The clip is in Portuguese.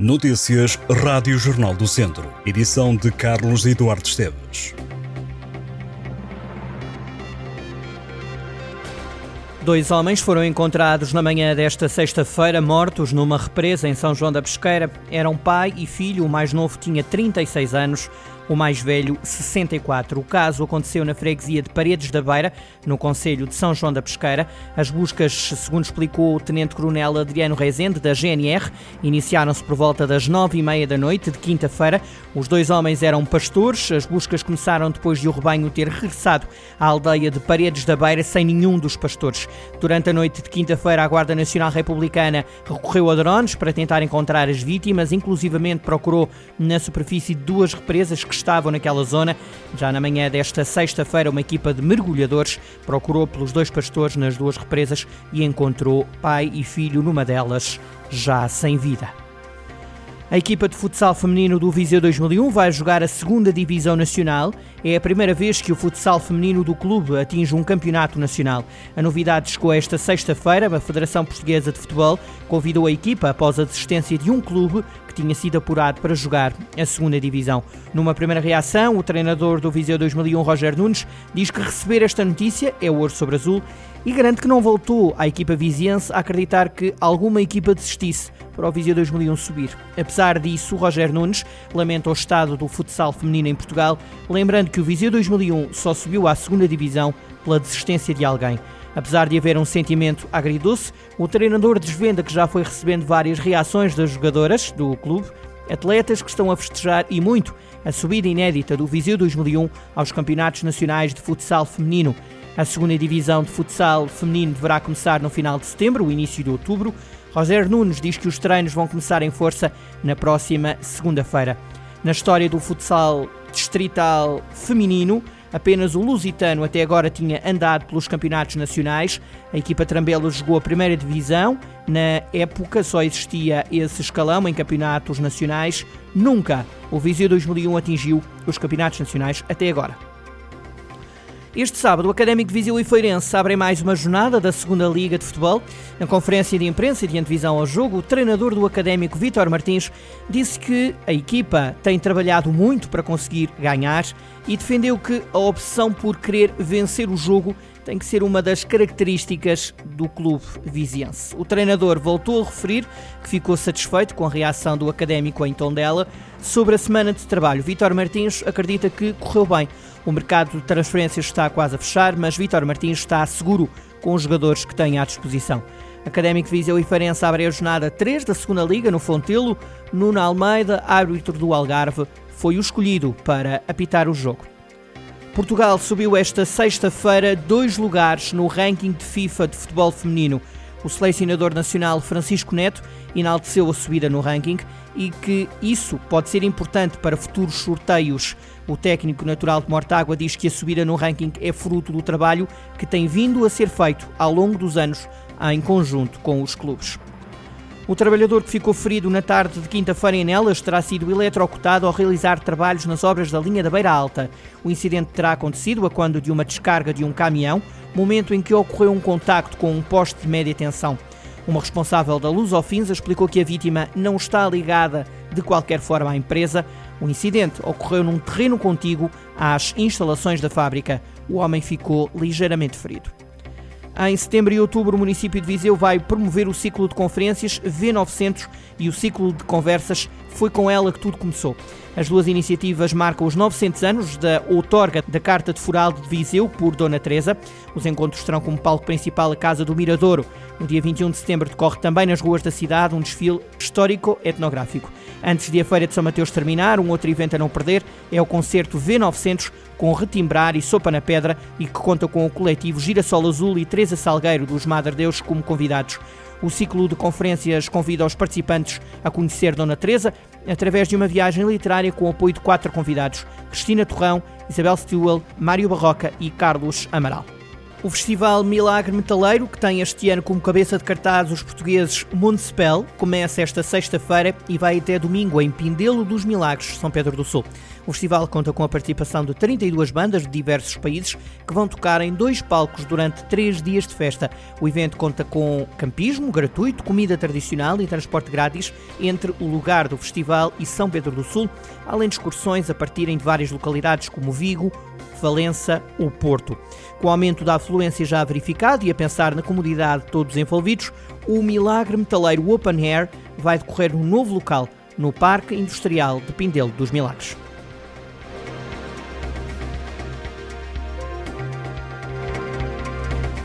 Notícias Rádio Jornal do Centro. Edição de Carlos Eduardo Esteves. Dois homens foram encontrados na manhã desta sexta-feira mortos numa represa em São João da Pesqueira. Eram pai e filho, o mais novo tinha 36 anos o mais velho 64. O caso aconteceu na freguesia de Paredes da Beira, no Conselho de São João da Pesqueira. As buscas, segundo explicou o Tenente-Coronel Adriano Rezende, da GNR, iniciaram-se por volta das nove e meia da noite de quinta-feira. Os dois homens eram pastores. As buscas começaram depois de o rebanho ter regressado à aldeia de Paredes da Beira sem nenhum dos pastores. Durante a noite de quinta-feira, a Guarda Nacional Republicana recorreu a drones para tentar encontrar as vítimas, inclusivamente procurou na superfície duas represas que estavam naquela zona. Já na manhã desta sexta-feira, uma equipa de mergulhadores procurou pelos dois pastores nas duas represas e encontrou pai e filho numa delas, já sem vida. A equipa de futsal feminino do Viseu 2001 vai jogar a segunda divisão nacional. É a primeira vez que o futsal feminino do clube atinge um campeonato nacional. A novidade chegou esta sexta-feira. A Federação Portuguesa de Futebol convidou a equipa após a desistência de um clube tinha sido apurado para jogar a segunda divisão. Numa primeira reação, o treinador do Viseu 2001, Roger Nunes, diz que receber esta notícia é ouro sobre azul e garante que não voltou à equipa viziense a acreditar que alguma equipa desistisse para o Viseu 2001 subir. Apesar disso, Roger Nunes lamenta o estado do futsal feminino em Portugal, lembrando que o Viseu 2001 só subiu à segunda divisão pela desistência de alguém. Apesar de haver um sentimento agridoce, o treinador desvenda que já foi recebendo várias reações das jogadoras do clube, atletas que estão a festejar e muito a subida inédita do Viseu 2001 aos campeonatos nacionais de futsal feminino. A segunda divisão de futsal feminino deverá começar no final de setembro, o início de outubro. Roger Nunes diz que os treinos vão começar em força na próxima segunda-feira. Na história do futsal distrital feminino, apenas o Lusitano até agora tinha andado pelos campeonatos nacionais. A equipa Trambelo jogou a primeira divisão. Na época só existia esse escalão em campeonatos nacionais. Nunca o Viseu 2001 atingiu os campeonatos nacionais até agora. Este sábado, o Académico Viseu e Feirense abrem mais uma jornada da segunda Liga de Futebol. Na conferência de imprensa e de antevisão ao jogo, o treinador do Académico, Vítor Martins, disse que a equipa tem trabalhado muito para conseguir ganhar e defendeu que a opção por querer vencer o jogo tem que ser uma das características do clube viziense. O treinador voltou a referir que ficou satisfeito com a reação do académico em Tondela sobre a semana de trabalho. Vítor Martins acredita que correu bem. O mercado de transferências está quase a fechar, mas Vítor Martins está seguro com os jogadores que tem à disposição. Académico Viseu e Farense abre a jornada 3 da segunda Liga no Fontelo. Nuno Almeida, árbitro do Algarve, foi o escolhido para apitar o jogo. Portugal subiu esta sexta-feira dois lugares no ranking de FIFA de futebol feminino. O selecionador nacional Francisco Neto enalteceu a subida no ranking e que isso pode ser importante para futuros sorteios. O técnico natural de Mortágua diz que a subida no ranking é fruto do trabalho que tem vindo a ser feito ao longo dos anos em conjunto com os clubes. O trabalhador que ficou ferido na tarde de quinta-feira em Nelas terá sido eletrocutado ao realizar trabalhos nas obras da linha da Beira Alta. O incidente terá acontecido a quando de uma descarga de um caminhão, momento em que ocorreu um contacto com um poste de média tensão. Uma responsável da Luz Ofins explicou que a vítima não está ligada de qualquer forma à empresa. O incidente ocorreu num terreno contíguo às instalações da fábrica. O homem ficou ligeiramente ferido. Em setembro e outubro, o município de Viseu vai promover o ciclo de conferências V900 e o ciclo de conversas Foi com ela que tudo começou. As duas iniciativas marcam os 900 anos da outorga da Carta de Furaldo de Viseu por Dona Teresa. Os encontros terão como palco principal a Casa do Miradouro. No dia 21 de setembro decorre também nas ruas da cidade um desfile histórico-etnográfico. Antes de a Feira de São Mateus terminar, um outro evento a não perder é o concerto V900 com Retimbrar e Sopa na Pedra e que conta com o coletivo Girassol Azul e Teresa Salgueiro dos Madre Deus como convidados. O ciclo de conferências convida os participantes a conhecer Dona Teresa através de uma viagem literária com o apoio de quatro convidados: Cristina Torrão, Isabel Stewell, Mário Barroca e Carlos Amaral. O Festival Milagre Metaleiro, que tem este ano como cabeça de cartaz os portugueses Municipal, começa esta sexta-feira e vai até domingo em Pindelo dos Milagres, São Pedro do Sul. O festival conta com a participação de 32 bandas de diversos países que vão tocar em dois palcos durante três dias de festa. O evento conta com campismo gratuito, comida tradicional e transporte grátis entre o lugar do festival e São Pedro do Sul, além de excursões a partirem de várias localidades como Vigo, Valença ou Porto. Com o aumento da afluência já verificado e a pensar na comodidade de todos os envolvidos, o Milagre Metaleiro Open Air vai decorrer num novo local, no Parque Industrial de Pindelo dos Milagres.